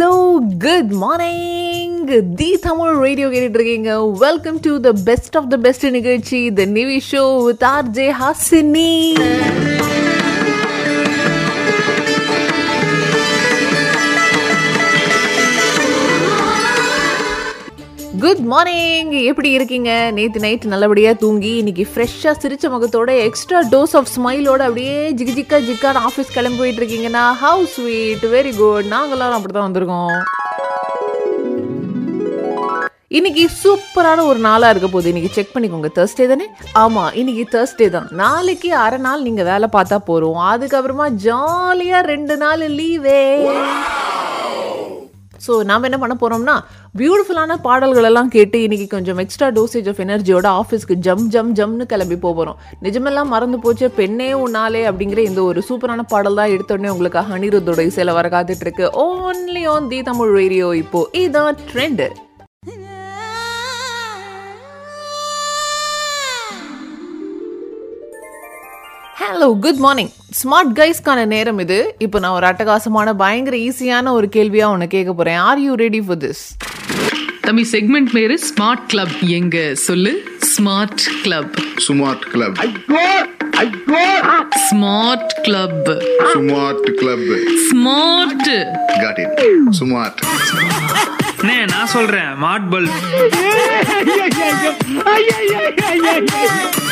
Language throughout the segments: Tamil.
Hello good morning the Tamil radio கேட்டுட்டு இருக்கீங்க welcome to the best of the best நிகழ்ச்சி the Nivi show with R J Hasini good morning எப்படி இருக்கீங்க? நேற்று நைட் நல்லபடியாக தூங்கி இன்னைக்கு ஃப்ரெஷ்ஷாக சிரிச்ச முகத்தோட எக்ஸ்ட்ரா டோஸ் ஆஃப் ஸ்மைலோட அப்படியே ஜிகு ஜிக்கா ஜிக்கான ஆஃபீஸ் கிளம்பி போயிட்டு இருக்கீங்கன்னா ஹவு ஸ்வீட் வெரி குட் நாங்களாம் அப்படி தான் வந்திருக்கோம். இன்னைக்கு சூப்பரான ஒரு நாளாக இருக்க போகுது. இன்னைக்கு செக் பண்ணிக்கோங்க. தேர்ஸ்டே தானே? ஆமாம் இன்னைக்கு தேர்ஸ்டே தான். நாளைக்கு அரை நாள் நீங்கள் வேலை பார்த்தா போகிறோம் அதுக்கப்புறமா ஜாலியாக ரெண்டு நாள் லீவே ஸோ நாம் என்ன பண்ண போகிறோம்னா பியூட்டிஃபுல்லான பாடல்கள் எல்லாம் கேட்டு இன்னைக்கு கொஞ்சம் எக்ஸ்ட்ரா டோசேஜ் ஆஃப் எனர்ஜியோட ஆஃபீஸ்க்கு ஜம் ஜம் ஜம்னு கிளம்பி போகிறோம் நிஜமெல்லாம் மறந்து போச்சு பெண்ணே உன்னாலே அப்படிங்கிற இந்த ஒரு சூப்பரான பாடல் தான் எடுத்தோடனே உங்களுக்கு அனிருத்தோட இசையில் வர காத்துட்ருக்கு only on the Tamil radio இப்போ. இதான் trend hello good morning smart கைஸ்க்கான நேரம் இது. இப்போ நான் ஒரு அட்டகாசமான பயங்கர ஈஸியான ஒரு கேள்வியா உன்னை கேட்க போறேன். Are you ready for this தம்பி செக்மெண்ட் பேரு ஸ்மார்ட் கிளப் எங்க? சொல்லு. Smart club smart club smart club smart club smart got it smart அண்ணே நான் சொல்றேன். மாட் பல்ப்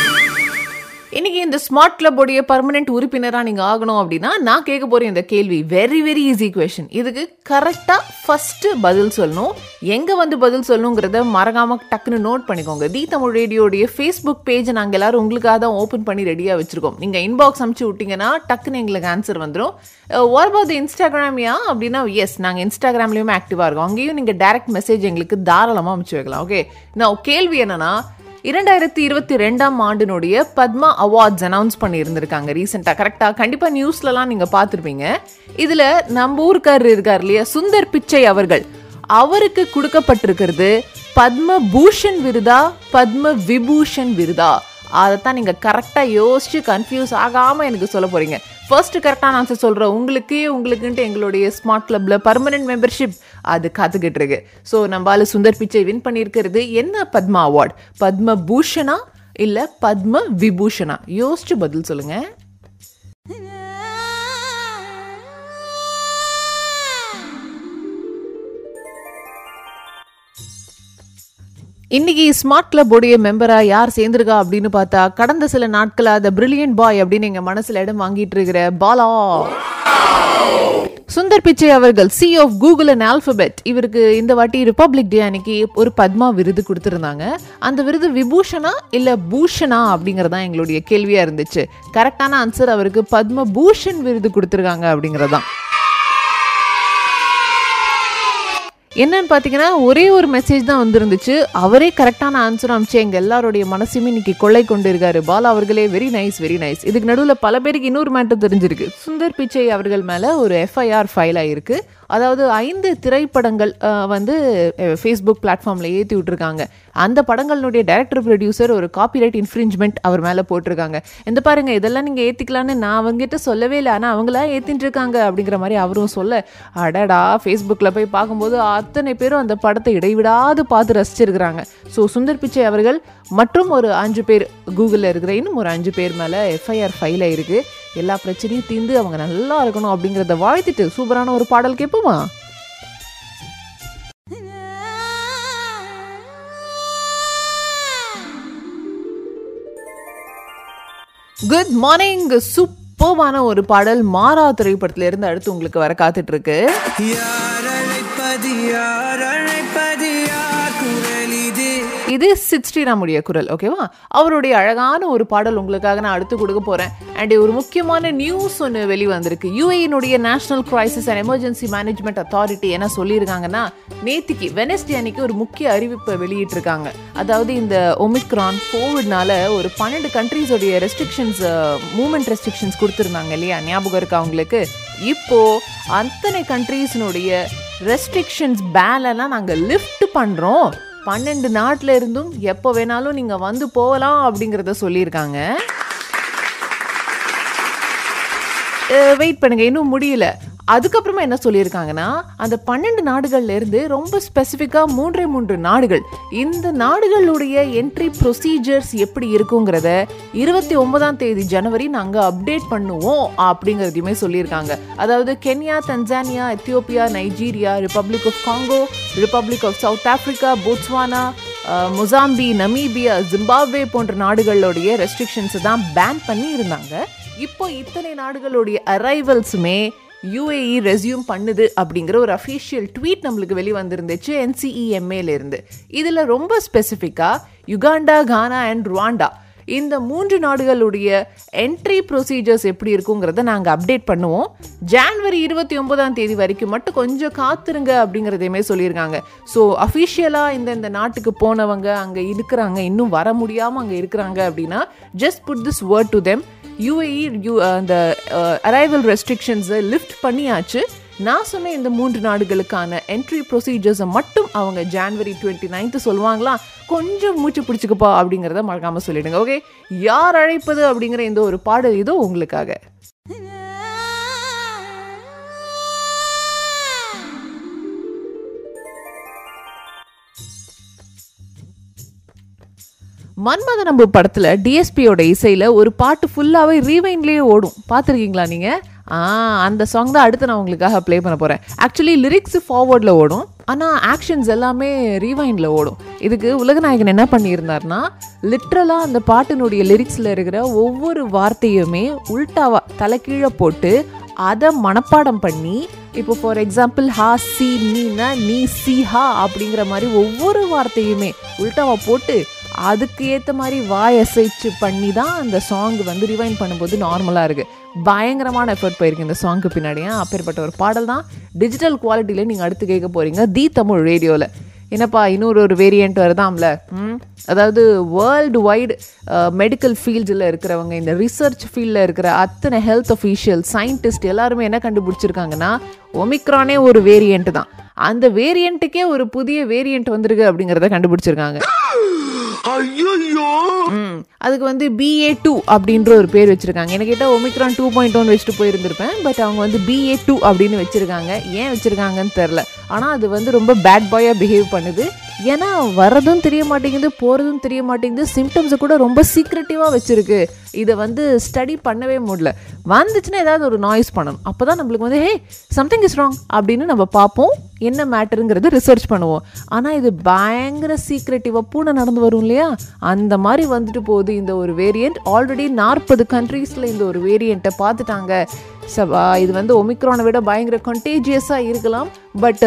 இன்னைக்கு இந்த ஸ்மார்ட் கிளப்போடைய பர்மனெண்ட் உறுப்பினராக நீங்கள் ஆகணும் அப்படின்னா நான் கேட்க போகிறேன் இந்த கேள்வி. வெரி வெரி ஈஸி கொஷின் இதுக்கு கரெக்டாக ஃபஸ்ட்டு பதில் சொல்லணும். எங்கே வந்து பதில் சொல்லணுங்கிறத மறக்காமல் டக்குன்னு நோட் பண்ணிக்கோங்க. தி தமிழ் ரேடியோடைய ஃபேஸ்புக் பேஜ் நாங்கள் எல்லோரும் உங்களுக்காக தான் ஓப்பன் பண்ணி ரெடியாக வச்சுருக்கோம். நீங்கள் இன்பாக்ஸ் அனுப்பிச்சு விட்டிங்கன்னா டக்குன்னு எங்களுக்கு ஆன்சர் வந்துடும் வாட் அபவுட் இன்ஸ்டாகிராமியா அப்படின்னா எஸ் நாங்கள் இன்ஸ்டாகிராம்லேயுமே ஆக்டிவாக இருக்கோம். அங்கேயும் நீங்கள் டேரக்ட் மெசேஜ் எங்களுக்கு தாராளமாக அனுப்பிச்சு வைக்கலாம். ஓகே நான் கேள்வி என்னென்னா இரண்டாயிரத்தி இருபத்தி ரெண்டாம் ஆண்டினுடைய பத்மா அவார்ட்ஸ் அனௌன்ஸ் பண்ணியிருந்திருக்காங்க ரீசெண்டாக கரெக்டாக கண்டிப்பாக நியூஸ்லலாம் நீங்கள் பார்த்துருப்பீங்க. இதில் நம்ம ஊருக்காரர் இருக்கார் இல்லையா? சுந்தர் பிச்சை அவர்கள். அவருக்கு கொடுக்கப்பட்டிருக்கிறது பத்ம பூஷன் விருதா பத்ம விபூஷன் விருதா. அதைத்தான் நீங்கள் கரெக்டாக யோசிச்சு கன்ஃபியூஸ் ஆகாமல் எனக்கு சொல்ல போகிறீங்க ஃபர்ஸ்ட் கரெக்டான ஆன்சர் சொல்கிறேன் உங்களுக்கு உங்களுக்குன்ட்டு எங்களுடைய ஸ்மார்ட் கிளப்பில் பர்மனெண்ட் மெம்பர்ஷிப் அது காத்துக்கிட்டு இருக்கு ஸோ நம்மளால சுந்தர் பிச்சை வின் பண்ணியிருக்கிறது என்ன பத்மா அவார்ட் பத்ம பூஷணா இல்லை பத்ம விபூஷனா யோசிச்சு பதில் சொல்லுங்கள் இன்னைக்கு ஸ்மார்ட் கிளப் உடைய மெம்பரா யார் சேர்ந்திருக்கா அப்படின்னு பார்த்தா கடந்த சில நாட்களாக த பிரில்லியன்ட் பாய் அப்படின்னு எங்க மனசுல இடம் வாங்கிட்டு இருக்கிற பாலா. சுந்தர் பிச்சை அவர்கள் CEO of Google and Alphabet இவருக்கு இந்த வாட்டி ரிப்பப்ளிக் டே அன்னைக்கு ஒரு பத்மா விருது கொடுத்துருந்தாங்க. அந்த விருது விபூஷனா இல்ல பூஷனா அப்படிங்கறதான் எங்களுடைய கேள்வியா இருந்துச்சு. கரெக்டான ஆன்சர் அவருக்கு பத்ம பூஷன் விருது கொடுத்துருக்காங்க அப்படிங்கிறதான். என்னன்னு பார்த்தீங்கன்னா ஒரே ஒரு மெசேஜ் தான் வந்திருந்துச்சு. அவரே கரெக்டான ஆன்சர் அமிச்சு எங்கள் எல்லாருடைய மனசுமே இன்னைக்கு கொள்ளை கொண்டு இருக்காரு பாலா அவர்களே வெரி நைஸ் வெரி நைஸ் இதுக்கு நடுவில் பல பேருக்கு இன்னொரு மேட்டர் தெரிஞ்சிருக்கு. சுந்தர் பிச்சை அவர்கள் மேலே ஒரு எஃப்ஐஆர் ஃபைல் ஆயிருக்கு. அதாவது ஐந்து திரைப்படங்கள் வந்து ஃபேஸ்புக் பிளாட்ஃபார்மில் ஏற்றி விட்ருக்காங்க அந்த படங்களுடைய டைரக்டர் ப்ரொடியூசர் ஒரு காப்பிரைட் இன்ஃப்ரிஞ்ச்மெண்ட் அவர் மேலே போட்டிருக்காங்க. இந்த பாருங்க இதெல்லாம் நீங்கள் ஏற்றிக்கலான்னு நான் அவங்ககிட்ட சொல்லவே இல்லை. ஆனால் அவங்களா ஏற்றின்னு இருக்காங்க அப்படிங்கிற மாதிரி அவரும் சொல்ல அடடா ஃபேஸ்புக்கில் போய் பார்க்கும்போது அத்தனை பேரும் அந்த படத்தை இடைவிடாது பார்த்து ரசிச்சிருக்கிறாங்க. ஸோ சுந்தர் பிச்சை அவர்கள் மற்றும் ஒரு அஞ்சு பேர் கூகுளில் இருக்கிற இன்னும் ஒரு அஞ்சு பேர் மேலே எஃப்ஐஆர் ஃபைல் ஆயிருக்கு எல்லா பிரச்சனையும் தீர்ந்து அவங்க நல்லா இருக்கணும் அப்படிங்கிறத வாழ்த்திட்டு சூப்பரான ஒரு பாடல் கேட்போமா? குட் மார்னிங் சூப்பர்மான ஒரு பாடல். மாறா திரைப்படத்துல இருந்து அடுத்து உங்களுக்கு வர காத்துட்டு இருக்கு. இது சித் ஸ்ரீராமுடைய குரல் ஓகேவா அவருடைய அழகான ஒரு பாடல் உங்களுக்காக நான் அடுத்து கொடுக்க போகிறேன் அண்ட் ஒரு முக்கியமான நியூஸ் ஒன்று வெளிவந்திருக்கு. யூஏனுடைய national crisis and emergency management authority என்ன சொல்லியிருக்காங்கன்னா நேத்திக்கு வெனஸ்டே அன்னைக்கு ஒரு முக்கிய அறிவிப்பை வெளியிட்டிருக்காங்க. அதாவது இந்த ஒமிக்ரான் கோவிட்னால ஒரு பன்னெண்டு கண்ட்ரீஸோடைய ரெஸ்ட்ரிக்ஷன்ஸ் மூமெண்ட் ரெஸ்ட்ரிக்ஷன்ஸ் கொடுத்துருந்தாங்க இல்லையா? ஞாபகம் இருக்கா அவங்களுக்கு இப்போது அத்தனை கண்ட்ரீஸினுடைய ரெஸ்ட்ரிக்ஷன்ஸ் பேலெல்லாம் நாங்கள் லிஃப்ட் பண்ணுறோம் பன்னெண்டு நாட்டில் இருந்தும் எப்போ வேணாலும் நீங்கள் வந்து போகலாம் அப்படிங்கிறத சொல்லியிருக்காங்க. வெயிட் பண்ணுங்க இன்னும் முடியல. அதுக்கப்புறமா என்ன சொல்லியிருக்காங்கன்னா அந்த பன்னெண்டு நாடுகள்ல இருந்து ரொம்ப ஸ்பெசிஃபிக்காக மூன்றே மூன்று நாடுகள். இந்த நாடுகளுடைய என்ட்ரி ப்ரொசீஜர்ஸ் எப்படி இருக்குங்கிறத இருபத்தி ஒன்பதாம் தேதி ஜனவரி நாங்கள் அப்டேட் பண்ணுவோம் அப்படிங்கிறதையுமே சொல்லியிருக்காங்க. அதாவது Kenya Tanzania Ethiopia Nigeria Republic of Congo Republic of South Africa Botswana Mozambique Mozambique Namibia Zimbabwe போன்ற நாடுகளுடைய ரெஸ்ட்ரிக்ஷன்ஸை தான் பேன் பண்ணி இருந்தாங்க இப்போ இத்தனை நாடுகளுடைய அரைவல்ஸுமே யூஏஇ ரெஸ்யூம் பண்ணுது அப்படிங்கிற ஒரு அஃபீஷியல் ட்வீட் நம்மளுக்கு வெளி வந்திருந்துச்சு என்சிஇஎம்ஏல இருந்து. இதில் ரொம்ப ஸ்பெசிஃபிக்காக யுகாண்டா கானா அண்ட் ருவாண்டா இந்த மூன்று நாடுகளுடைய என்ட்ரி ப்ரொசீஜர்ஸ் எப்படி இருக்குங்கிறத நாங்கள் அப்டேட் பண்ணுவோம். ஜான்வரி இருபத்தி ஒன்பதாம் தேதி வரைக்கும் மட்டும் கொஞ்சம் காத்துருங்க அப்படிங்கிறதையுமே சொல்லியிருக்காங்க. ஸோ அஃபிஷியலாக இந்த இந்த நாட்டுக்கு போனவங்க அங்கே இருக்கிறாங்க இன்னும் வர முடியாமல் அங்கே இருக்கிறாங்க அப்படின்னா just put this word to them UAE you அந்த அரைவல் ரெஸ்ட்ரிக்ஷன்ஸை லிஃப்ட் பண்ணியாச்சு. நான் சொன்ன இந்த மூன்று நாடுகளுக்கான என்ட்ரி ப்ரொசீஜர்ஸை மட்டும் அவங்க ஜான்வரி டுவெண்ட்டி நைன்த்து சொல்லுவாங்களா? கொஞ்சம் மூச்சு பிடிச்சிக்கப்பா அப்படிங்கிறத மறக்காமல் சொல்லிடுங்க ஓகே யார் அழைப்பது அப்படிங்கிற இந்த ஒரு பாடல் இதோ உங்களுக்காக. மன்மத நம்பு படத்தில் டிஎஸ்பியோட இசையில் ஒரு பாட்டு ஃபுல்லாகவே ரீவைன்லேயே ஓடும். பார்த்துருக்கீங்களா நீங்கள் அந்த சாங் தான் அடுத்து நான் உங்களுக்காக ப்ளே பண்ண போகிறேன் ஆக்சுவலி லிரிக்ஸ் ஃபார்வர்டில் ஓடும். ஆனால் ஆக்ஷன்ஸ் எல்லாமே ரீவைண்டில் ஓடும். இதுக்கு உலகநாயகன் என்ன பண்ணியிருந்தாருன்னா லிட்ரலாக அந்த பாட்டினுடைய லிரிக்ஸில் இருக்கிற ஒவ்வொரு வார்த்தையுமே உல்டாவா தலைக்கீழே போட்டு அதை மனப்பாடம் பண்ணி இப்போ ஃபார் எக்ஸாம்பிள் ஹா சி நீனா நீ சி ஹா அப்படிங்கிற மாதிரி ஒவ்வொரு வார்த்தையுமே உல்டாவா போட்டு அதுக்கு ஏற்ற மாதிரி வாய் அசைச்சு பண்ணி தான் அந்த சாங் வந்து ரிவைன் பண்ணும்போது நார்மலாக இருக்குது பயங்கரமான எஃபர்ட் போயிருக்கு இந்த சாங்க்கு பின்னாடியே அப்பேற்பட்ட ஒரு பாடல் தான் டிஜிட்டல் குவாலிட்டியில் நீங்கள் அடுத்து கேட்க போகிறீங்க தி தமிழ் ரேடியோவில் என்னப்பா இன்னொரு ஒரு வேரியண்ட் வருதாம்ல? அதாவது வேர்ல்டு வைடு மெடிக்கல் ஃபீல்டில் இருக்கிறவங்க இந்த ரிசர்ச் ஃபீல்டில் இருக்கிற அத்தனை ஹெல்த் அஃபீஷியல் சயின்டிஸ்ட் எல்லாருமே என்ன கண்டுபிடிச்சிருக்காங்கன்னா ஒமிக்ரானே ஒரு வேரியண்ட் தான். அந்த வேரியண்ட்டுக்கே ஒரு புதிய வேரியண்ட் வந்திருக்கு அப்படிங்கிறத கண்டுபிடிச்சிருக்காங்க. ஐயோ! அதுக்கு வந்து பிஏ டூ அப்படின்ற ஒரு பேர் வச்சுருக்காங்க. என்கிட்ட கேட்டால் ஒமிக்ரான் டூ பாயிண்ட் ஒன் வச்சுட்டு போயிருந்திருப்பேன். பட் அவங்க வந்து பிஏ டூ அப்படின்னு வச்சுருக்காங்க. ஏன் வச்சிருக்காங்கன்னு தெரில ஆனால் அது வந்து ரொம்ப பேட் பாயாக பிஹேவ் பண்ணுது. ஏன்னா வர்றதும் தெரிய மாட்டேங்குது போகிறதும் தெரிய மாட்டேங்குது. சிம்டம்ஸை கூட ரொம்ப சீக்ரெட்டிவாக வச்சுருக்கு. இதை வந்து ஸ்டடி பண்ணவே முடியல. வந்துச்சுன்னா ஏதாவது ஒரு நாய்ஸ் பண்ணணும். அப்போ தான் நம்மளுக்கு வந்து ஹே சம்திங் இஸ் ராங் அப்படின்னு நம்ம பார்ப்போம். என்ன மேட்டருங்கிறது ரிசர்ச் பண்ணுவோம். ஆனால் இது பயங்கர சீக்ரெட்டிவாக பூனை நடந்து வரும் இல்லையா? அந்த மாதிரி வந்துட்டு போகுது இந்த ஒரு வேரியண்ட் ஆல்ரெடி நாற்பது கண்ட்ரீஸில் இந்த ஒரு வேரியண்ட்டை பார்த்துட்டாங்க. இது வந்து ஒமிக்ரானை விட பயங்கர கண்டேஜியஸாக இருக்கலாம். பட்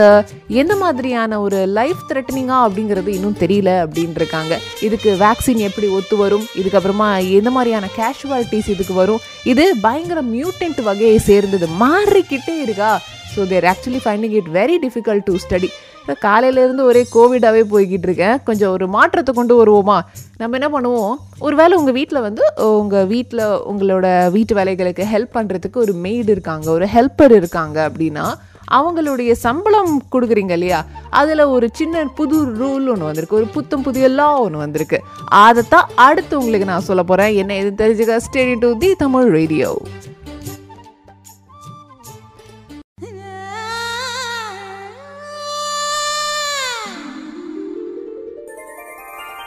எந்த மாதிரியான ஒரு லைஃப் த்ரெட்டனிங்கா அப்படிங்கிறது இன்னும் தெரியல அப்படின்ட்டுருக்காங்க இதுக்கு வேக்சின் எப்படி ஒத்து வரும்? இதுக்கப்புறமா எந்த மாதிரியான கேஷுவாலிட்டிஸ் இதுக்கு வரும்? இது பயங்கர மியூட்டன்ட் வகையை சேர்ந்தது மாறிக்கிட்டே இருக்கா. So there actually finding it very difficult to study காலையிலேருந்து ஒரே கோவிடாகவே போய்கிட்டு இருக்கேன். கொஞ்சம் ஒரு மாற்றத்தை கொண்டு வருவோமா? நம்ம என்ன பண்ணுவோம்? ஒரு வேளை உங்கள் வீட்டில் வந்து உங்கள் வீட்டில் உங்களோட வீட்டு வேலைகளுக்கு ஹெல்ப் பண்ணுறதுக்கு ஒரு மெய்டு இருக்காங்க ஒரு ஹெல்ப்பர் இருக்காங்க அப்படின்னா அவங்களுடைய சம்பளம் கொடுக்குறீங்க இல்லையா? அதில் ஒரு சின்ன புது ரூல் ஒன்று வந்திருக்கு. ஒரு புத்தம் புதிய லா ஒன்று வந்திருக்கு. அதைத்தான் அடுத்து உங்களுக்கு நான் சொல்ல போகிறேன் என்ன எது தெரிஞ்சுக்க stay tuned to the Tamil radio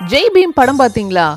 Jai Bhim படம் பார்த்தீங்களா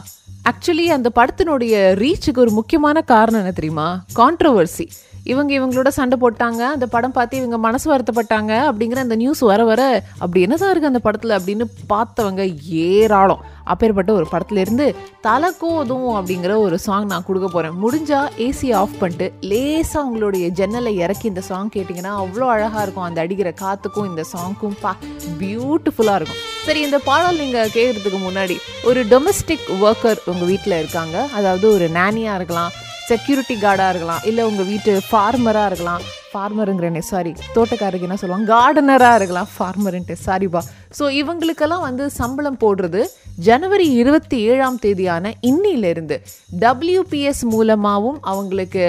ஆக்சுவலி அந்த படத்தினுடைய ரீச்சுக்கு ஒரு முக்கியமான காரணம் என்ன தெரியுமா? கான்ட்ரவர்சி இவங்க இவங்களோட சண்டை போட்டாங்க அந்த படம் பார்த்து இவங்க மனசு வருத்தப்பட்டாங்க அப்படிங்கிற அந்த நியூஸ் வர வர அப்படி என்னதான் இருக்கு அந்த படத்தில் அப்படின்னு பார்த்தவங்க ஏராளம். அப்பேற்பட்ட ஒரு படத்துலேருந்து தலை கோதும் அப்படிங்கிற ஒரு சாங் நான் கொடுக்க போகிறேன் முடிஞ்சால் ஏசியை ஆஃப் பண்ணிட்டு லேசாக உங்களுடைய ஜன்னலை இறக்கி இந்த சாங் கேட்டிங்கன்னா அவ்வளோ அழகாக இருக்கும். அந்த அடிக்கிற காற்றுக்கும் இந்த சாங்க்கும் பா பியூட்டிஃபுல்லாக இருக்கும். சரி இந்த பாடல் நீங்கள் கேட்குறதுக்கு முன்னாடி ஒரு டொமஸ்டிக் ஒர்க்கர் உங்கள் வீட்டில் இருக்காங்க. அதாவது ஒரு நேனியாக இருக்கலாம் செக்யூரிட்டி கார்டாக இருக்கலாம் இல்லை உங்கள் வீட்டு ஃபார்மராக இருக்கலாம். ஃபார்மருங்கிறனே சாரி தோட்டக்காரருக்கு என்ன சொல்லுவாங்க? கார்டனராக இருக்கலாம் ஃபார்மருன்ட்டு சாரிப்பா ஸோ இவங்களுக்கெல்லாம் வந்து சம்பளம் போடுறது ஜனவரி இருபத்தி ஏழாம் தேதியான இன்னிலிருந்து டபிள்யூபிஎஸ் மூலமாகவும் அவங்களுக்கு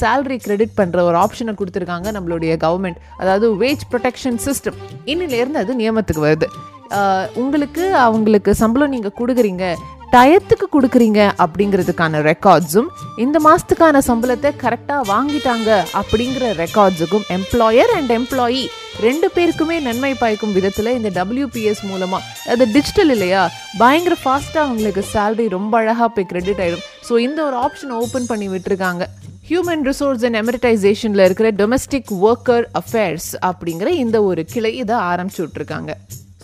சேலரி கிரெடிட் பண்ணுற ஒரு ஆப்ஷனை கொடுத்துருக்காங்க நம்மளுடைய கவர்மெண்ட் அதாவது வேஜ் ப்ரொடெக்ஷன் சிஸ்டம் இன்னிலேருந்து அது நியமத்துக்கு வருது. உங்களுக்கு அவங்களுக்கு சம்பளம் நீங்கள் கொடுக்குறீங்க. டயத்துக்கு கொடுக்குறீங்க அப்படிங்கிறதுக்கான ரெக்கார்ட்ஸும் இந்த மாதத்துக்கான சம்பளத்தை கரெக்டாக வாங்கிட்டாங்க அப்படிங்கிற ரெக்கார்ட்ஸுக்கும் எம்ப்ளாயர் அண்ட் எம்ப்ளாயி ரெண்டு பேருக்குமே நன்மை பாய்க்கும் விதத்தில் இந்த டபிள்யூபிஎஸ் மூலமாக அது டிஜிட்டல் இல்லையா? பயங்கர ஃபாஸ்ட்டாக அவங்களுக்கு சேல்ரி ரொம்ப அழகாக போய் கிரெடிட் ஆகிடும் ஸோ இந்த ஒரு ஆப்ஷன் ஓப்பன் பண்ணி விட்டுருக்காங்க. ஹியூமன் ரிசோர்ஸ் அண்ட் எமரிட்டைசேஷனில் இருக்கிற டொமஸ்டிக் ஒர்க்கர் அஃபேர்ஸ் அப்படிங்கிற இந்த ஒரு கிளை இதை ஆரம்பிச்சு விட்ருக்காங்க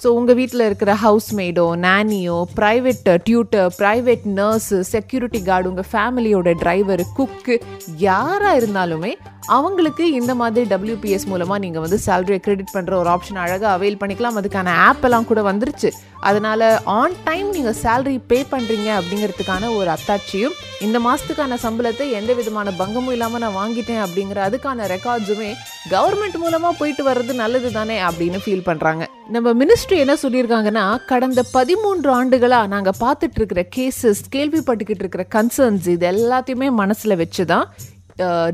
ஸோ உங்கள் வீட்டில் இருக்கிற ஹவுஸ்மெய்டோ நானியோ private tutor private nurse security guard உங்கள் ஃபேமிலியோட டிரைவர் குக்கு யாராக இருந்தாலுமே அவங்களுக்கு இந்த மாதிரி டபிள்யூபிஎஸ் மூலமாக நீங்கள் வந்து சேலரியை கிரெடிட் பண்ணுற ஒரு ஆப்ஷன் அழகாக அவைல் பண்ணிக்கலாம். அதுக்கான ஆப் எல்லாம் கூட வந்துருச்சு. அதனால் ஆன் டைம் நீங்கள் சேலரி பே பண்ணுறீங்க அப்படிங்கிறதுக்கான ஒரு அத்தாட்சியும் இந்த மாதத்துக்கான சம்பளத்தை எந்த விதமான பங்கமும் இல்லாமல் நான் வாங்கிட்டேன் அப்படிங்கிற அதுக்கான ரெக்கார்ட்ஸுமே கவர்மெண்ட் மூலமாக போயிட்டு வர்றது நல்லது தானே அப்படின்னு ஃபீல் பண்ணுறாங்க நம்ம மினிஸ்ட்ரி என்ன சொல்லியிருக்காங்கன்னா கடந்த பதிமூன்று ஆண்டுகளாக நாங்கள் பார்த்துட்டு இருக்கிற கேசஸ் கேள்விப்பட்டுக்கிட்டு இருக்கிற கன்சர்ன்ஸ் இது எல்லாத்தையுமே மனசில் வச்சு தான்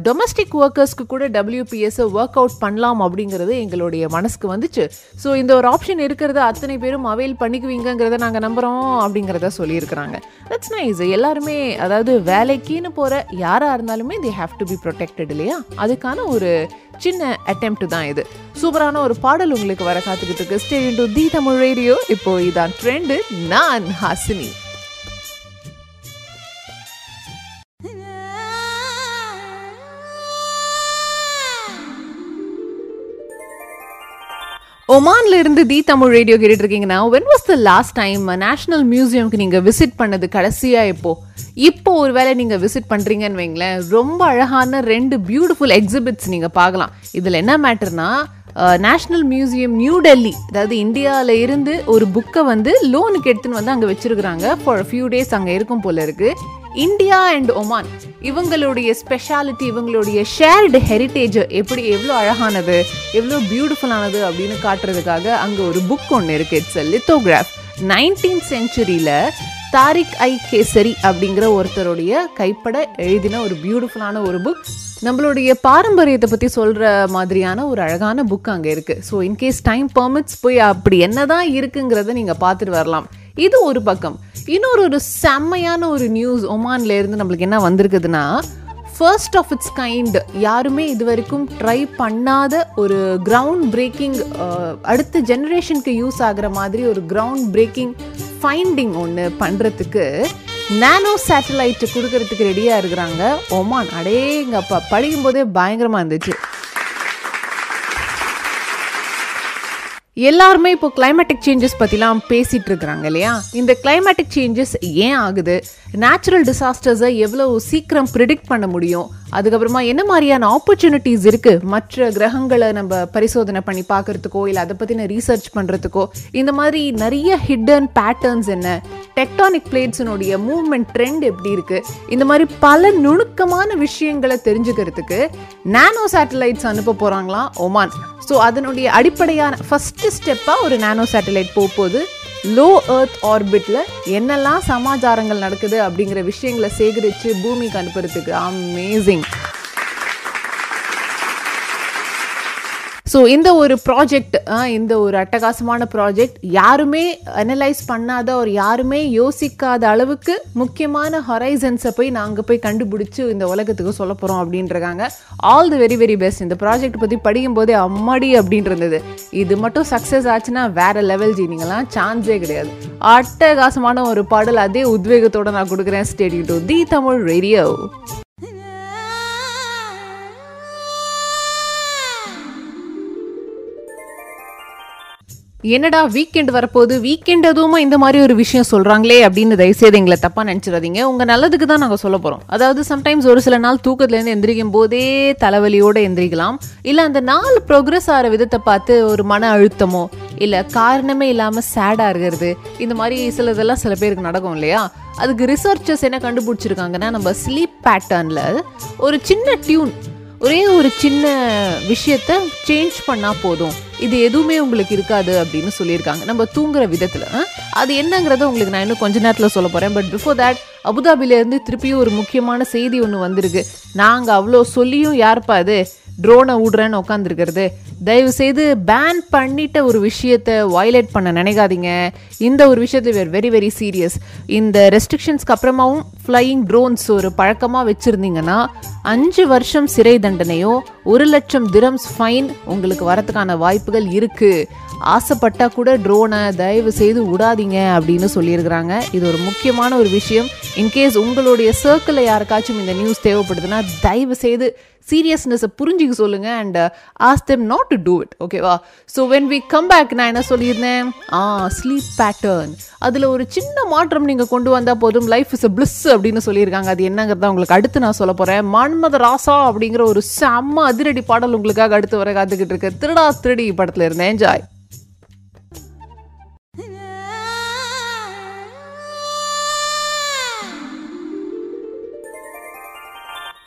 டொமஸ்டிக் ஒர்க்கர்ஸ்க்கு கூட டபிள்யூபிஎஸ்ஸை ஒர்க் அவுட் பண்ணலாம் அப்படிங்கிறது எங்களுடைய மனசுக்கு வந்துச்சு. ஸோ இந்த ஒரு ஆப்ஷன் இருக்கிறத அத்தனை பேரும் அவைல் பண்ணிக்குவீங்கங்கிறத நாங்கள் நம்புகிறோம் அப்படிங்கிறத சொல்லியிருக்கிறாங்க. தட்ஸ் நைஸ் எல்லாருமே அதாவது வேலைக்குன்னு போகிற யாராக இருந்தாலுமே they have to be protected இல்லையா? அதுக்கான ஒரு சின்ன அட்டெம்ப்ட் தான் இது. சூப்பரான ஒரு பாடல் உங்களுக்கு வர காத்துக்கிட்டு இருக்கு. Stay tuned to the Tamil radio. இப்போ இதான் ட்ரெண்டு நான் ஹாசினி. ஒமான்ல இருந்து தி தமிழ் ரேடியோ கேட்டுட்டு இருக்கீங்கன்னா when was the last time national மியூசியம்க்கு நீங்க விசிட் பண்ணது கடைசியா இப்போ? இப்போ ஒருவேளை நீங்க விசிட் பண்றீங்கன்னு வைங்களேன். ரொம்ப அழகான ரெண்டு பியூட்டிஃபுல் எக்ஸிபிட்ஸ் நீங்க பார்க்கலாம். இதுல என்ன மேட்டர்னா நேஷ்னல் மியூசியம் நியூ டெல்லி அதாவது இந்தியாவில் இருந்து ஒரு புக்கை வந்து லோனுக்கு எடுத்துன்னு வந்து அங்கே வச்சிருக்கிறாங்க. ஃபார் ஃபியூ டேஸ் அங்கே இருக்கும் போல இருக்குது இந்தியா அண்ட் ஒமான் இவங்களுடைய ஸ்பெஷாலிட்டி இவங்களுடைய ஷேர்டு ஹெரிட்டேஜ் எப்படி எவ்வளோ அழகானது எவ்வளோ பியூட்டிஃபுல்லானது அப்படின்னு காட்டுறதுக்காக அங்கே ஒரு புக் ஒன்று இருக்குது இட்ஸ் லித்தோகிராஃப் நைன்டீன் செஞ்சுரியில் தாரிக் ஐ கேசரி அப்படிங்கிற ஒருத்தருடைய கைப்பட எழுதின ஒரு பியூட்டிஃபுல்லான ஒரு புக் நம்மளுடைய பாரம்பரியத்தை பற்றி சொல்கிற மாதிரியான ஒரு அழகான புக் அங்கே இருக்குது ஸோ இன்கேஸ் டைம் பர்மிட்ஸ் போய் அப்படி என்னதான் இருக்குங்கிறத நீங்கள் பார்த்துட்டு வரலாம். இது ஒரு பக்கம். இன்னொரு ஒரு செம்மையான ஒரு நியூஸ் ஒமான்லேருந்து நம்மளுக்கு என்ன வந்திருக்குதுன்னா ஃபர்ஸ்ட் ஆஃப் இட்ஸ் கைண்ட் யாருமே இது வரைக்கும் ட்ரை பண்ணாத ஒரு கிரவுண்ட் பிரேக்கிங் அடுத்த ஜெனரேஷனுக்கு யூஸ் ஆகிற மாதிரி ஒரு கிரவுண்ட் பிரேக்கிங் ஃபைண்டிங் ஒன்று பண்ணுறதுக்கு நானோ சேட்டலைட் கொடுக்கறதுக்கு ரெடியாக இருக்கிறாங்க. ஒமான் அடேங்கப்பா படிக்கும்போதே பயங்கரமாக இருந்துச்சு. எல்லாருமே இப்போ கிளைமேட்டிக் சேஞ்சஸ் பற்றிலாம் பேசிட்டு இருக்கிறாங்க இல்லையா? இந்த கிளைமேட்டிக் சேஞ்சஸ் ஏன் ஆகுது? நேச்சுரல் டிசாஸ்டர்ஸை எவ்வளோ சீக்கிரம் ப்ரிடிக்ட் பண்ண முடியும்? அதுக்கப்புறமா என்ன மாதிரியான ஆப்பர்ச்சுனிட்டிஸ் இருக்குது மற்ற கிரகங்களை நம்ம பரிசோதனை பண்ணி பார்க்குறதுக்கோ இல்லை அதை பற்றின ரீசர்ச் பண்ணுறதுக்கோ இந்த மாதிரி நிறைய ஹிட்டன் பேட்டர்ன்ஸ் என்ன? டெக்டானிக் பிளேட்ஸினுடைய மூவ்மெண்ட் ட்ரெண்ட் எப்படி இருக்குது இந்த மாதிரி பல நுணுக்கமான விஷயங்களை தெரிஞ்சுக்கிறதுக்கு நானோ சேட்டலைட்ஸ் அனுப்ப போகிறாங்களாம் ஒமான். ஸோ அதனுடைய அடிப்படையான ஃபஸ்ட்டு ஸ்டெப்பாக ஒரு நானோ சேட்டலைட் போக போகுது. லோ எர்த் ஆர்பிட்டில் என்னெல்லாம் சமாச்சாரங்கள் நடக்குது அப்படிங்கிற விஷயங்களை சேகரித்து பூமிக்கு அனுப்புறதுக்கு அமேசிங் ஸோ இந்த ஒரு ப்ராஜெக்ட் இந்த ஒரு அட்டகாசமான ப்ராஜெக்ட் யாருமே அனலைஸ் பண்ணாத ஒரு யாருமே யோசிக்காத அளவுக்கு முக்கியமான ஹொரைசன்ஸை போய் நாங்கள் போய் கண்டுபிடிச்சி இந்த உலகத்துக்கு சொல்ல போகிறோம் அப்படின்றாங்க all the very very best இந்த ப்ராஜெக்ட் பற்றி படிக்கும் போதே அம்மாடி அப்படின்றது இது மட்டும் சக்ஸஸ் ஆச்சுன்னா வேற லெவல் ஜீனிங்கெல்லாம் சான்ஸே கிடையாது. அட்டகாசமான ஒரு பாடல் அதே உத்வேகத்தோட நான் கொடுக்குறேன். Stay tuned to the Tamil radio என்னடா வீக்கெண்ட் வரப்போகுது? வீக்கெண்ட் எதுவுமா இந்த மாதிரி ஒரு விஷயம் சொல்கிறாங்களே அப்படின்னு தயவுசெய்து எங்களை தப்பாக நினச்சிடாதீங்க. உங்கள் நல்லதுக்கு தான் நாங்கள் சொல்ல போகிறோம் அதாவது சம்டைம்ஸ் ஒரு சில நாள் தூக்கத்துலேருந்து எந்திரிக்கும் போதே தலைவலியோடு எந்திரிக்கலாம். இல்லை அந்த நாள் ப்ரோக்ரஸ் ஆகிற விதத்தை பார்த்து ஒரு மன அழுத்தமோ இல்லை காரணமே இல்லாமல் சேடாக இருக்கிறது இந்த மாதிரி சில இதெல்லாம் சில பேருக்கு நடக்கும் இல்லையா? அதுக்கு ரிசர்ச்சர்ஸ் என்ன கண்டுபிடிச்சிருக்காங்கன்னா நம்ம ஸ்லீப் பேட்டர்னில் ஒரு சின்ன டியூன் ஒரே ஒரு சின்ன விஷயத்த சேஞ்ச் பண்ணா போதும். இது எதுவுமே உங்களுக்கு இருக்காது அப்படின்னு சொல்லியிருக்காங்க. நம்ம தூங்குற விதத்தில் ஆ? அது என்னங்கிறத உங்களுக்கு நான் இன்னும் கொஞ்ச நேரத்தில் சொல்ல போகிறேன் பட் பிஃபோர் தேட் அபுதாபிலேருந்து திருப்பியும் ஒரு முக்கியமான செய்தி ஒன்று வந்திருக்கு. நாங்கள் அவ்வளோ சொல்லியும் யாருப்பா அது? ட்ரோனை விடுறேன்னு உட்காந்துருக்கிறது தயவு செய்து பேன் பண்ணிட்ட ஒரு விஷயத்தை வயலேட் பண்ண நினைக்காதீங்க. இந்த ஒரு விஷயத்தில் வேர் வெரி வெரி சீரியஸ் இந்த ரெஸ்ட்ரிக்ஷன்ஸ்க்கு அப்புறமாவும் ஃப்ளையிங் ட்ரோன்ஸ் ஒரு பழக்கமாக வச்சுருந்தீங்கன்னா அஞ்சு வருஷம் சிறை தண்டனையோ ஒரு லட்சம் திரம்ஸ் ஃபைன் உங்களுக்கு வரத்துக்கான வாய்ப்புகள் இருக்குது ஆசைப்பட்டால் கூட ட்ரோனை தயவு செய்து விடாதீங்க அப்படின்னு சொல்லியிருக்கிறாங்க. இது ஒரு முக்கியமான ஒரு விஷயம். இன்கேஸ் உங்களுடைய சர்க்கிளில் யாருக்காச்சும் இந்த நியூஸ் தேவைப்படுதுன்னா தயவு செய்து சீரியஸ்னஸை புரிஞ்சுக்க சொல்லுங்கள் and ask them not to do it ஓகேவா so when we come back நான் என்ன சொல்லியிருந்தேன்? ஆ ஸ்லீப் பேட்டர்ன் அதில் ஒரு சின்ன மாற்றம் நீங்கள் கொண்டு வந்தால் போதும். லைஃப் இஸ் அ பிளிஸ் அப்படின்னு சொல்லியிருக்காங்க. அது என்னங்கிறத உங்களுக்கு அடுத்து நான் சொல்ல போகிறேன் மன்மத ராசா அப்படிங்கிற ஒரு செம்ம அதிரடி பாடல் உங்களுக்காக அடுத்து வர காத்துக்கிட்டு இருக்கு. திருடா திருடி படத்தில் இருந்தேன். என்ஜாய்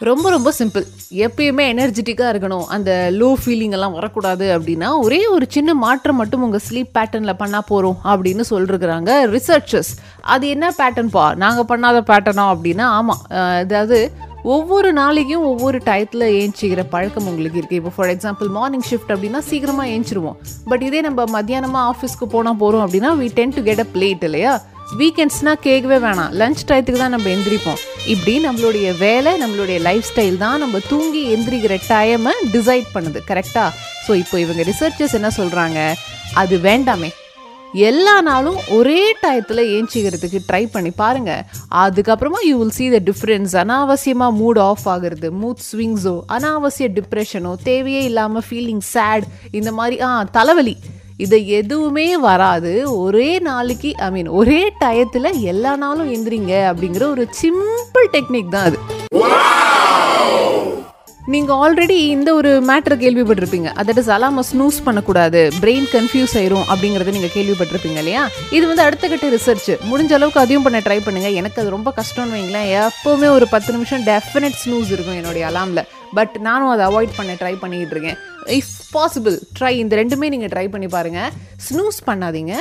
ரொம்ப ரொம்ப சிம்பிள் எப்பயுமே எனர்ஜெட்டிக்காக இருக்கணும். அந்த லோ ஃபீலிங் எல்லாம் வரக்கூடாது அப்படின்னா ஒரே ஒரு சின்ன மாற்றம் மட்டும் உங்கள் ஸ்லீப் பேட்டர்னில் பண்ணால் போகிறோம் அப்படின்னு சொல்லிருக்கிறாங்க ரிசர்ச்சர்ஸ் அது என்ன பேட்டர்ன்ப்பா நாங்கள் பண்ணாத பேட்டர்னா அப்படின்னா ஆமாம் அதாவது ஒவ்வொரு நாளைக்கும் ஒவ்வொரு டயத்தில் ஏஞ்சிக்கிற பழக்கம் உங்களுக்கு இருக்குது இப்போ ஃபார் எக்ஸாம்பிள் மார்னிங் ஷிஃப்ட் அப்படின்னா சீக்கிரமாக ஏஞ்சிருவோம். பட் இதே நம்ம மத்தியானமாக ஆஃபீஸ்க்கு போனால் போகிறோம் அப்படின்னா we tend to get a plate இல்லையா? வீக்கெண்ட்ஸ்னா கேட்கவே வேணாம். லஞ்ச் டயத்துக்கு தான் நம்ம எந்திரிப்போம். இப்படி நம்மளுடைய வேலை நம்மளுடைய லைஃப் ஸ்டைல் தான் நம்ம தூங்கி எந்திரிக்கிற டைமை டிசைட் பண்ணுது. கரெக்டாக ஸோ இப்போ இவங்க ரிசர்ச்சர்ஸ் என்ன சொல்கிறாங்க அது வேண்டாமே. எல்லா நாளும் ஒரே டயத்தில் ஏஞ்சிக்கிறதுக்கு ட்ரை பண்ணி பாருங்கள் அதுக்கப்புறமா you will see the difference அனாவசியமாக மூட் ஆஃப் ஆகுறது மூட் ஸ்விங்ஸோ அனாவசிய டிப்ரெஷனோ தேவையே இல்லாமல் ஃபீலிங் சேட் இந்த மாதிரி ஆ தலைவலி. இது எதுவுமே வராது. ஒரே நாளைக்கு ஐ மீன் ஒரே டயத்தில் எல்லா நாளும் எந்திரிங்க அப்படிங்கிற ஒரு சிம்பிள் டெக்னிக் தான் அது. நீங்கள் ஆல்ரெடி இந்த ஒரு மேட்ரு கேள்விப்பட்டிருப்பீங்க. அதாவது அலாம ஸ்னூஸ் பண்ணக்கூடாது. பிரெயின் கன்ஃபியூஸ் ஆயிரும் அப்படிங்கிறத நீங்கள் கேள்விப்பட்டிருப்பீங்க இல்லையா? இது வந்து அடுத்த கட்ட ரிசர்ச் முடிஞ்ச அளவுக்கு அதையும் பண்ண ட்ரை பண்ணுங்கள் எனக்கு அது ரொம்ப கஷ்டம்னு வைங்களேன். எப்போவுமே ஒரு பத்து நிமிஷம் டெஃபினட் ஸ்னூஸ் இருக்கும் என்னுடைய அலாமில் பட் நானும் அதை அவாய்ட் பண்ண ட்ரை பண்ணிக்கிட்டு இருக்கேன். இஃப் பாசிபிள் ட்ரை இந்த ரெண்டுமே நீங்கள் ட்ரை பண்ணி பாருங்கள் ஸ்னூஸ் பண்ணாதீங்க.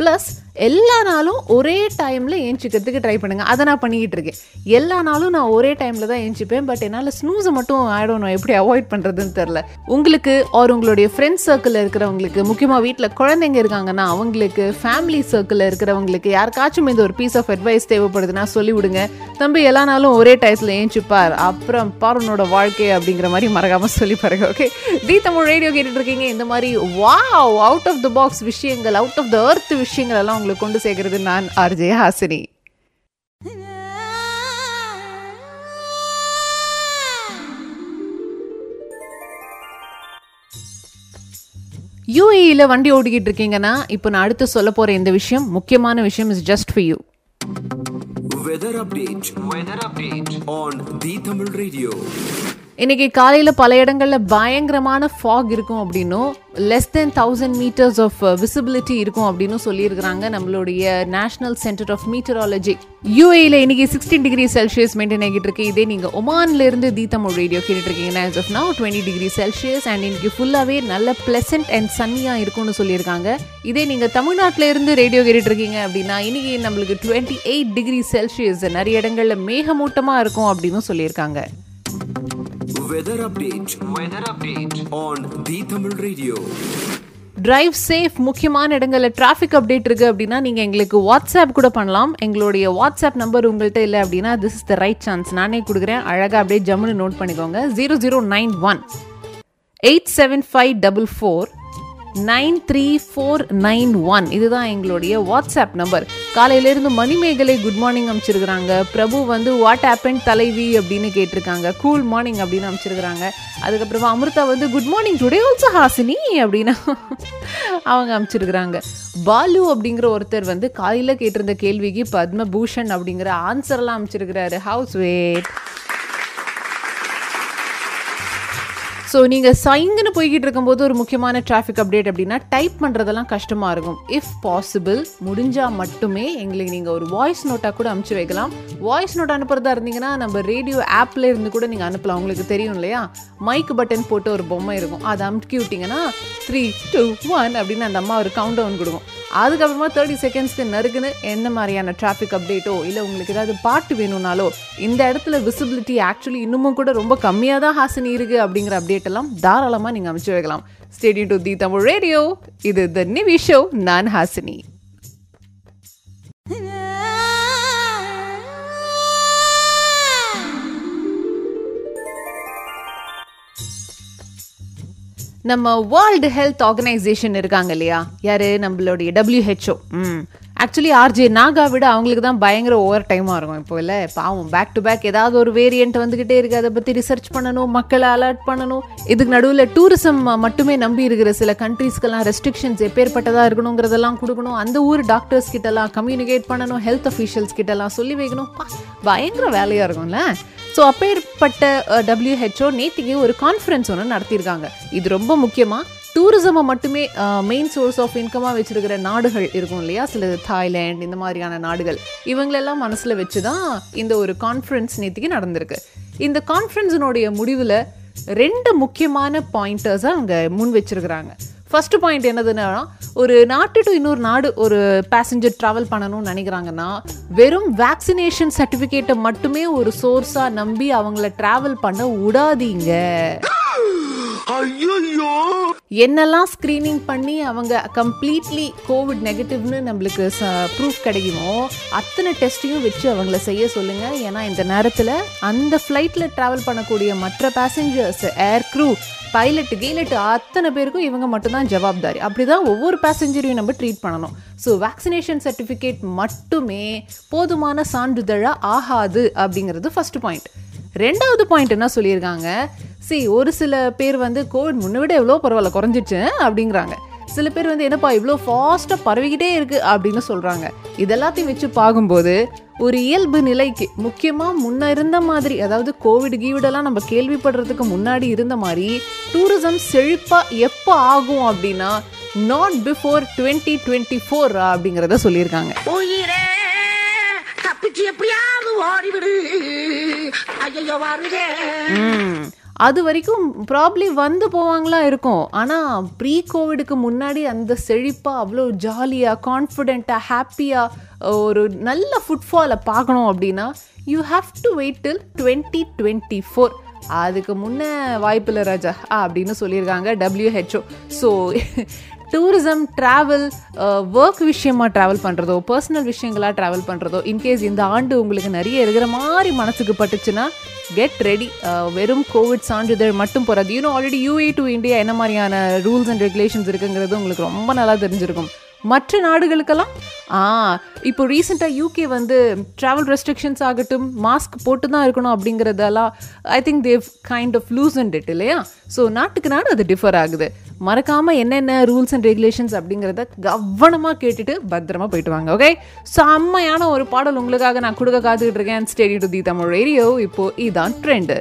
ப்ளஸ் எல்லா நாளும் ஒரே டைமில் ஏஞ்சிக்கிறதுக்கு ட்ரை பண்ணுங்கள் அதை நான் பண்ணிக்கிட்டு இருக்கேன். எல்லா நாளும் நான் ஒரே டைமில் தான் ஏஞ்சிப்பேன். பட் என்னால் ஸ்னூஸை மட்டும் ஆயிடணும் எப்படி அவாய்ட் பண்ணுறதுன்னு தெரில உங்களுக்கு ஆர் உங்களுடைய ஃப்ரெண்ட்ஸ் சர்க்கிளில் இருக்கிறவங்களுக்கு முக்கியமாக வீட்டில் குழந்தைங்க இருக்காங்கன்னா அவங்களுக்கு ஃபேமிலி சர்க்கிளில் இருக்கிறவங்களுக்கு யாருக்காச்சும் இந்த ஒரு பீஸ் ஆஃப் அட்வைஸ் தேவைப்படுதுன்னா சொல்லி விடுங்க. தம்பி எல்லா நாளும் ஒரே டயத்தில் ஏஞ்சிப்பார். அப்புறம் பார் உன்னோட வாழ்க்கை அப்படிங்கிற மாதிரி மறக்காமல் சொல்லி பாருங்க ஓகே தி தமிழ் ரேடியோ கேட்டுட்டு இருக்கீங்க. இந்த மாதிரி வா அவுட் ஆஃப் த பாக்ஸ் விஷயங்கள் அவுட் ஆஃப் த அர்த் விஷயங்கள் எல்லாம் உங்களுக்கு கொண்டு சேர்க்கறது நான் ஆர்ஜே ஹாசினி யூஏஇல வண்டி ஓட்டிக்கிட்டு இருக்கீங்கன்னா இப்போ நான் அடுத்து சொல்ல போற இந்த விஷயம் முக்கியமான விஷயம் is just for you Weather update. Weather update on the Tamil Radio. இன்னைக்கு காலையில் பல இடங்களில் பயங்கரமான ஃபாக் இருக்கும் அப்படின்னும் less than thousand metres of visibility இருக்கும் அப்படின்னு சொல்லியிருக்கிறாங்க நம்மளுடைய நேஷனல் சென்டர் ஆஃப் மீட்டராலஜி யூஏயில் இன்னைக்கு சிக்ஸ்டீன் டிகிரி செல்சியஸ் மெயின்டைன் ஆகிட்டு இருக்கு. இதே நீங்கள் ஒமான்லேருந்து இருந்து radio கேட்டுட்ருக்கீங்கன்னா of now twenty degree Celsius and இன்னைக்கு ஃபுல்லாகவே நல்ல ப்ளசன்ட் அண்ட் சன்னியாக இருக்கும்னு சொல்லியிருக்காங்க. இதே நீங்கள் தமிழ்நாட்டில் இருந்து ரேடியோ கேட்டுட்ருக்கீங்க அப்படின்னா இன்னைக்கு நம்மளுக்கு டுவெண்ட்டி எயிட் டிகிரி செல்சியஸ் நிறைய இடங்களில் மேகமூட்டமாக இருக்கும் அப்படின்னு சொல்லியிருக்காங்க. Weather update. Weather update. On the Tamil Radio. Drive safe முக்கியமான இடங்களில் டிராஃபிக் அப்டேட் இருக்குது அப்படின்னா நீங்கள் எங்களுக்கு வாட்ஸ்அப் கூட பண்ணலாம். எங்களுடைய வாட்ஸ்அப் நம்பர் உங்கள்கிட்ட இல்லை அப்படின்னா this is the right chance நானே கொடுக்குறேன். அழகாக அப்படியே ஜம்முன்னு நோட் பண்ணிக்கோங்க. Zero zero nine one eight seven five double four nine three four nine one. இதுதான் எங்களுடைய வாட்ஸ்அப் நம்பர் காலையிலேருந்து மணிமேகலை குட் மார்னிங் அமைச்சிருக்கிறாங்க. பிரபு வந்து வாட் ஆப்பன் தலைவி? அப்படின்னு கேட்டிருக்காங்க. கூல் மார்னிங் அப்படின்னு அமைச்சிருக்கிறாங்க. அதுக்கப்புறமா அமிர்தா வந்து good morning today also Hasini அப்படின்னு அவங்க அமைச்சிருக்கிறாங்க. பாலு அப்படிங்கிற ஒருத்தர் வந்து காலையில் கேட்டிருந்த கேள்விக்கு பத்மபூஷன் அப்படிங்கிற ஆன்சர்லாம் அமைச்சிருக்கிறாரு. ஹவுஸ் வெயிட் ஸோ நீங்கள் சைங்குன்னு போய்கிட்டு இருக்கும்போது ஒரு முக்கியமான டிராஃபிக் அப்டேட் அப்படின்னா டைப் பண்ணுறதெல்லாம் கஷ்டமாக இருக்கும். இஃப் பாசிபிள் முடிஞ்சால் மட்டுமே எங்களுக்கு நீங்கள் ஒரு வாய்ஸ் நோட்டாக கூட அமுச்சு வைக்கலாம். வாய்ஸ் நோட் அனுப்புறதா இருந்தீங்கன்னா நம்ம ரேடியோ ஆப்பில் இருந்து கூட நீங்கள் அனுப்பலாம். உங்களுக்கு தெரியும் இல்லையா? மைக் பட்டன் போட்டு ஒரு பொம்மை இருக்கும். அதை அமுக்கி விட்டிங்கன்னா த்ரீ டூ ஒன் அப்படின்னு அந்த அம்மா ஒரு கவுண்ட் டவுன் கொடுக்கும். அதுக்கப்புறமா தேர்ட்டி செகண்ட்ஸ்க்கு நறுக்குன்னு என்ன மாதிரியான டிராஃபிக் அப்டேட்டோ இல்லை உங்களுக்கு ஏதாவது பாட்டு வேணும்னாலோ இந்த இடத்துல விசிபிலிட்டி ஆக்சுவலி இன்னமும் கூட ரொம்ப கம்மியாக தான் ஹாசினி இருக்குது அப்படிங்கிற அப்டேட் எல்லாம் தாராளமாக நீங்கள் அமைச்சு வைக்கலாம். Stay tuned to the Tamil radio இது த நிவி ஷோ நான் ஹாசினி. நம்ம வேர்ல்டு ஹெல்த் ஆர்கனைசேஷன் இருக்காங்க இல்லையா? யாரு? நம்மளுடைய டபிள்யூஹெச்ஓ ம். ஆக்சுவலி ஆர்ஜே நாகா விட அவங்களுக்கு தான் பயங்கர ஓவர் டைமாக இருக்கும் இப்போ இல்லை பாவம் பேக் டு பேக் ஏதாவது ஒரு வேரியண்ட் வந்துக்கிட்டே இருக்குது அதை பற்றி ரிசர்ச் பண்ணணும் மக்களை அலர்ட் பண்ணணும். இதுக்கு நடுவில் டூரிசம் மட்டுமே நம்பி இருக்கிற சில கண்ட்ரீஸ்க்கெல்லாம் ரெஸ்ட்ரிக்ஷன்ஸ் எப்பேற்பட்டதாக இருக்கணுங்கிறதெல்லாம் கொடுக்கணும். அந்த ஊர் டாக்டர்ஸ் கிட்டலாம் கம்யூனிகேட் பண்ணணும் ஹெல்த் அஃபீஷியல்ஸ் கிட்டலாம் சொல்லி வைக்கணும். பயங்கர வேலையாக இருக்கும்ல. ஸோ அப்பேற்பட்ட டபிள்யூஹெச்ஓ நேத்திக்கு ஒரு கான்ஃபரன்ஸ் ஒன்று நடத்தியிருக்காங்க. இது ரொம்ப முக்கியமாக டூரிசமை மட்டுமே மெயின் சோர்ஸ் ஆஃப் இன்கமாக வச்சுருக்கிற நாடுகள் இருக்கும் இல்லையா? சில தாய்லாண்ட் இந்த மாதிரியான நாடுகள். இவங்களெல்லாம் மனசில் வச்சு தான் இந்த ஒரு கான்ஃபரன்ஸ் நேற்றுக்கு நடந்திருக்கு. இந்த கான்ஃபரன்ஸினுடைய முடிவில் ரெண்டு முக்கியமான பாயிண்டர்ஸை அவங்க முன் வச்சிருக்கிறாங்க. ஃபஸ்ட்டு பாயிண்ட் என்னதுன்னா ஒரு நாட்டு டு இன்னொரு நாடு ஒரு பேசஞ்சர் ட்ராவல் பண்ணணும்னு நினைக்கிறாங்கன்னா வெறும் வேக்சினேஷன் சர்டிஃபிகேட்டை மட்டுமே ஒரு சோர்ஸாக நம்பி அவங்கள ட்ராவல் பண்ண விடாதீங்க ஐயோ என்னெல்லாம் ஸ்க்ரீனிங் பண்ணி அவங்க கம்ப்ளீட்லி கோவிட் நெகட்டிவ்னு நம்மளுக்கு ப்ரூஃப் கிடைக்குமோ அத்தனை டெஸ்ட்டையும் வச்சு அவங்கள செய்ய சொல்லுங்கள் ஏன்னா இந்த நேரத்தில் அந்த ஃப்ளைட்டில் ட்ராவல் பண்ணக்கூடிய மற்ற பேசஞ்சர்ஸ் ஏர் க்ரூ பைலட் கெய்லட்டு அத்தனை பேருக்கும் இவங்க மட்டும்தான் ஜவாப்தாரி. அப்படிதான் ஒவ்வொரு பேசஞ்சரையும் நம்ம ட்ரீட் பண்ணணும். ஸோ வேக்சினேஷன் சர்டிஃபிகேட் மட்டுமே போதுமான சான்றிதழாக ஆகாது அப்படிங்கிறது ஃபஸ்ட்டு பாயிண்ட் ரெண்டாவது பாயிண்ட் என்ன சொல்லியிருக்காங்க? சி ஒரு சில பேர் வந்து கோவிட் முன்ன விட எவ்வளோ பரவாயில்ல குறைஞ்சிச்சு அப்படிங்கிறாங்க. சில பேர் வந்து என்னப்பா இவ்வளோ ஃபாஸ்ட்டாக பரவிக்கிட்டே இருக்கு அப்படின்னு சொல்கிறாங்க இதெல்லாத்தையும் வச்சு பார்க்கும்போது ஒரு இயல்பு நிலைக்கு முக்கியமாக முன்ன இருந்த மாதிரி அதாவது கோவிட் கீவிடெல்லாம் நம்ம கேள்விப்படுறதுக்கு முன்னாடி இருந்த மாதிரி டூரிசம் செழிப்பாக எப்போ ஆகும் அப்படின்னா not before twenty twenty four அப்படிங்கிறத சொல்லியிருக்காங்க. எப்படியாவது அது வரைக்கும் ப்ராப்ளி வந்து போவாங்களா இருக்கும். ஆனால் ப்ரீ கோவிடுக்கு முன்னாடி அந்த செழிப்பாக அவ்வளோ ஜாலியாக கான்ஃபிடெண்ட்டாக ஹாப்பியாக ஒரு நல்ல ஃபுட்ஃபாலை பார்க்கணும் அப்படின்னா you have to wait till twenty twenty four அதுக்கு முன்னே வாய்ப்பில்லை ராஜா அப்படின்னு சொல்லியிருக்காங்க WHO so tourism travel work விஷயமாக ட்ராவல் பண்ணுறதோ பர்சனல் விஷயங்களாக ட்ராவல் பண்ணுறதோ இன்கேஸ் இந்த ஆண்டு உங்களுக்கு நிறைய இருக்கிற மாதிரி மனசுக்கு பட்டுச்சுன்னா கெட் ரெடி uh, வெறும் கோவிட் சான்றிதழ் மட்டும் போகிறது you know already UAE to India என்ன மாதிரியான ரூல்ஸ் அண்ட் ரெகுலேஷன்ஸ் இருக்குங்கிறது உங்களுக்கு ரொம்ப நல்லா தெரிஞ்சிருக்கும். மற்ற நாடுகளுக்கெல்லாம்? ஆ இப்போ ரீசெண்டாக யூகே வந்து ட்ராவல் ரெஸ்ட்ரிக்ஷன்ஸ் ஆகட்டும் மாஸ்க் போட்டு தான் இருக்கணும் அப்படிங்கிறதெல்லாம் I think they kind of loose and it இல்லையா? ஸோ நாட்டுக்கு நாடு அது டிஃபர் ஆகுது. மறக்காமல் என்னென்ன ரூல்ஸ் அண்ட் ரெகுலேஷன்ஸ் அப்படிங்கிறத கவனமாக கேட்டுட்டு பத்திரமா போயிட்டு வாங்க ஓகே செம்மையான ஒரு பாடல் உங்களுக்காக நான் கொடுக்க காத்துக்கிட்டு இருக்கேன். Stay tuned to the Tamil radio இப்போ இதான் ட்ரெண்டு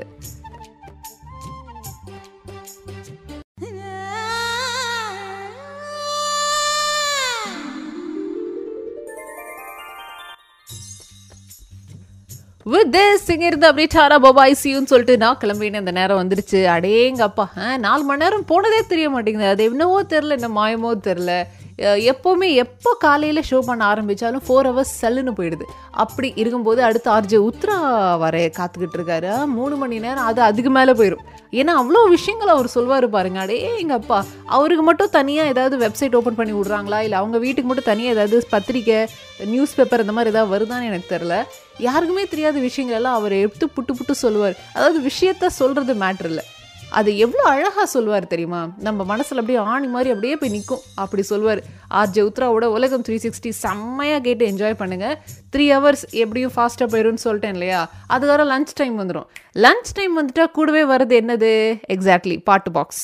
வித் திஸ் இங்கிருந்து அப்படியே டாரா பபாய் சியூன்னு சொல்லிட்டு நான் கிளம்பின்னு அந்த நேரம் வந்துருச்சு. அடேங்கப்பா. நாலு மணி நேரம் போனதே தெரிய மாட்டேங்குது. அது என்னவோ தெரில என்ன மாயமோ தெரில எப்போவுமே எப்போ காலையில் ஷோ பண்ண ஆரம்பித்தாலும் ஃபோர் ஹவர்ஸ் சல்லுன்னு போயிடுது. அப்படி இருக்கும்போது அடுத்து ஆர்ஜே உத்ரா வர காத்துக்கிட்டு இருக்காரு. மூணு மணி நேரம் அது அதுக்கு மேலே போயிடும் ஏன்னா அவ்வளோ விஷயங்கள் அவர் சொல்வார் பாருங்க. அடே எங்கள் அப்பா அவருக்கு மட்டும் தனியாக ஏதாவது வெப்சைட் ஓப்பன் பண்ணி விட்றாங்களா? இல்லை அவங்க வீட்டுக்கு மட்டும் தனியாக ஏதாவது பத்திரிக்கை நியூஸ் பேப்பர் இந்த மாதிரி ஏதாவது வருதான்னு எனக்கு தெரில யாருக்குமே தெரியாத விஷயங்கள் எல்லாம் அவர் எடுத்து புட்டு புட்டு சொல்லுவார் அதாவது விஷயத்த சொல்கிறது மேட்ரு இல்லை. அது எவ்வளோ அழகாக சொல்லுவார் தெரியுமா? நம்ம மனசில் அப்படியே ஆணி மாதிரி அப்படியே போய் நிற்கும் அப்படி சொல்லுவார் ஆர்ஜே உத்ராவோட உலகம் த்ரீ சிக்ஸ்டி செம்மையாக கேட்டு என்ஜாய் பண்ணுங்கள் த்ரீ ஹவர்ஸ் எப்படியும் ஃபாஸ்ட்டாக போயிடும்னு சொல்லிட்டேன் இல்லையா? அதுக்கப்புறம் லஞ்ச் டைம் வந்துடும் லஞ்ச் டைம் வந்துட்டால் கூடவே வர்றது என்னது? எக்ஸாக்ட்லி பாட்டு பாக்ஸ்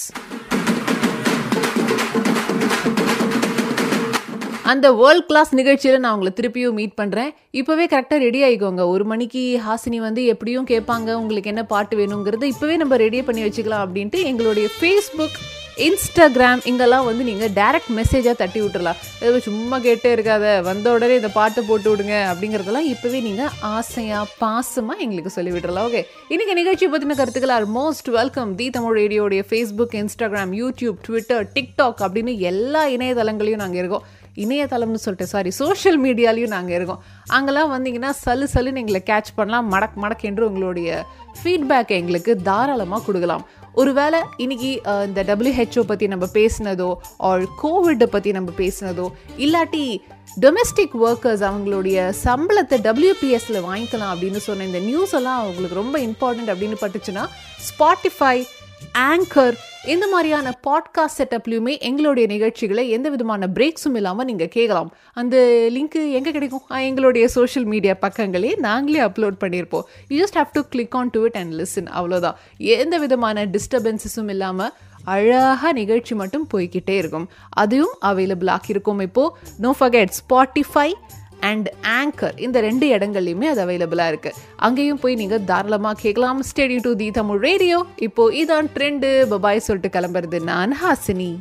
அந்த வேர்ல்ட் கிளாஸ் நிகழ்ச்சியில் நான் உங்களை திருப்பியும் மீட் பண்ணுறேன் இப்போவே கரெக்டாக ரெடி ஆகிக்கோங்க ஒரு மணிக்கு ஹாசினி வந்து எப்படியும் கேட்பாங்க உங்களுக்கு என்ன பாட்டு வேணுங்கிறது இப்போவே நம்ம ரெடியே பண்ணி வச்சுக்கலாம் அப்படின்ட்டு எங்களுடைய ஃபேஸ்புக் இன்ஸ்டாகிராம் இங்கெல்லாம் வந்து நீங்கள் டைரக்ட் மெசேஜாக தட்டி விட்டுறலாம். ஏதோ சும்மா கேட்டே இருக்காத வந்த உடனே இந்த பாட்டு போட்டு விடுங்க அப்படிங்கிறதெல்லாம் இப்போவே நீங்கள் ஆசையாக பாசமாக எங்களுக்கு சொல்லி விட்டுறலாம். ஓகே இன்றைக்கி நிகழ்ச்சி பற்றின கருத்துக்கள் are most welcome the Tamil ரேடியோடைய Facebook Instagram YouTube Twitter TikTok அப்படின்னு எல்லா இணையதளங்களையும் நாங்கள் இருக்கோம். இணையதளம்னு சொல்லிட்டு சாரி சோஷியல் மீடியாலையும் நாங்கள் இருக்கோம். அங்கெல்லாம் வந்தீங்கன்னா சலு சலுன்னு எங்களை கேட்ச் பண்ணலாம். மடக் மடக் என்று உங்களுடைய ஃபீட்பேக் எங்களுக்கு தாராளமாக கொடுக்கலாம். ஒருவேளை இன்னைக்கு இந்த டபிள்யூஹெச்ஓ பற்றி நம்ம பேசினதோ ஆர் கோவிட்டை பற்றி நம்ம பேசினதோ இல்லாட்டி டொமெஸ்டிக் ஒர்க்கர்ஸ் அவங்களுடைய சம்பளத்தை டபிள்யூபிஎஸ்சில் வாங்கிக்கலாம் அப்படின்னு சொன்ன இந்த நியூஸ் எல்லாம் அவங்களுக்கு ரொம்ப இம்பார்ட்டன்ட் அப்படின்னு பட்டுச்சுன்னா ஸ்பாட்டிஃபை ஆங்கர் இந்த மாதிரியான பாட்காஸ்ட் செட்டப்லையுமே எங்களுடைய நிகழ்ச்சிகளை எந்த விதமான பிரேக்ஸும் இல்லாமல் நீங்கள் கேட்கலாம். அந்த லிங்க்கு எங்கே கிடைக்கும்? எங்களுடைய சோஷியல் மீடியா பக்கங்களே நாங்களே அப்லோட் பண்ணியிருப்போம். You just have to click on to it and listen அவ்வளோதான் எந்த விதமான டிஸ்டர்பன்சஸும் இல்லாமல் அழகாக நிகழ்ச்சி மட்டும் போய்கிட்டே இருக்கும். அதுவும் அவைலபிள் இருக்கும் இப்போது no forget Spotify and Anchor இந்த ரெண்டு இடங்கள்லையுமே அது அவைலபிளாக இருக்குது அங்கேயும் போய் நீங்கள் தாராளமாக கேட்கலாம். Stay tuned to the Tamil radio இப்போது இதான் ட்ரெண்டு பபாய் சொல்லிட்டு கிளம்புறது நான் ஹாசினி.